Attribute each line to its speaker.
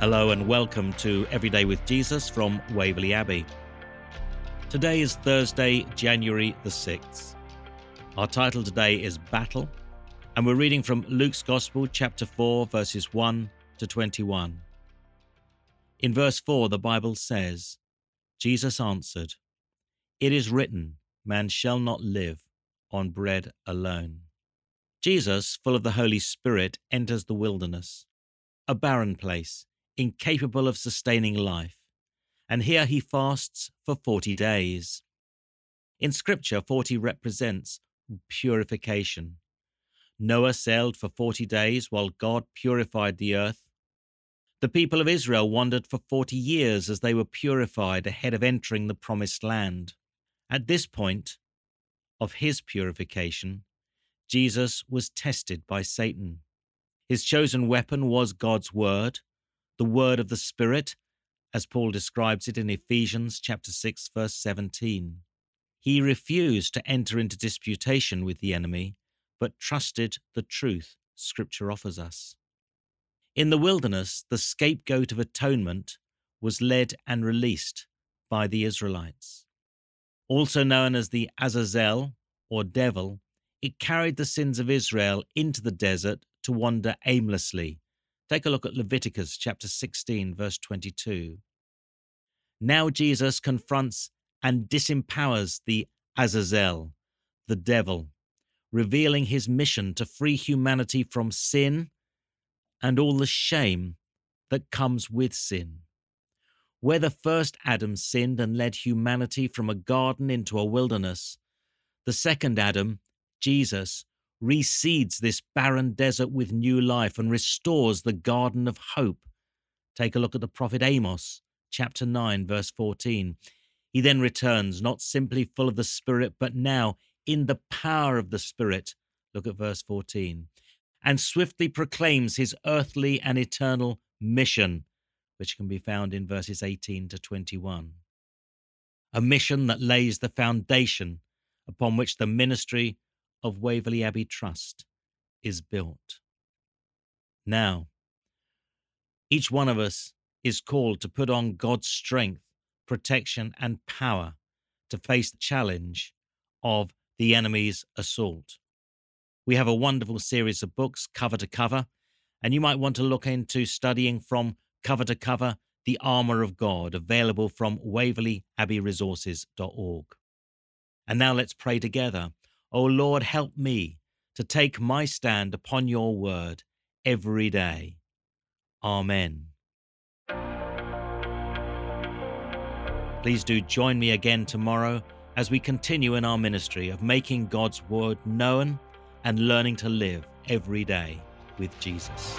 Speaker 1: Hello and welcome to Everyday with Jesus from Waverley Abbey. Today is Thursday, January the 6th. Our title today is Battle, and we're reading from Luke's Gospel, chapter 4, verses 1 to 21. In verse 4, the Bible says, Jesus answered, It is written, Man shall not live on bread alone. Jesus, full of the Holy Spirit, enters the wilderness, a barren place incapable of sustaining life, and here he fasts for 40 days. In Scripture, 40 represents purification. Noah sailed for 40 days while God purified the earth. The people of Israel wandered for 40 years as they were purified ahead of entering the promised land. At this point of his purification, Jesus was tested by Satan. His chosen weapon was God's word, the word of the Spirit, as Paul describes it in Ephesians chapter 6 verse 17. He refused to enter into disputation with the enemy, but trusted the truth scripture offers us. In the wilderness, the scapegoat of atonement was led and released by the Israelites. Also known as the Azazel or devil, it carried the sins of Israel into the desert to wander aimlessly Take a look at Leviticus chapter 16, verse 22. Now Jesus confronts and disempowers the Azazel, the devil, revealing his mission to free humanity from sin and all the shame that comes with sin. Where the first Adam sinned and led humanity from a garden into a wilderness, the second Adam, Jesus, reseeds this barren desert with new life and restores the garden of hope. Take a look at the prophet Amos, chapter 9, verse 14. He then returns, not simply full of the Spirit, but now in the power of the Spirit. Look at verse 14. And swiftly proclaims his earthly and eternal mission, which can be found in verses 18 to 21. A mission that lays the foundation upon which the ministry of Waverley Abbey Trust is built. Now, each one of us is called to put on God's strength, protection, and power to face the challenge of the enemy's assault. We have a wonderful series of books, cover to cover, and you might want to look into studying from cover to cover The Armour of God, available from waverleyabbeyresources.org. And now let's pray together O Lord, help me to take my stand upon your word every day. Amen. Please do join me again tomorrow as we continue in our ministry of making God's word known and learning to live every day with Jesus.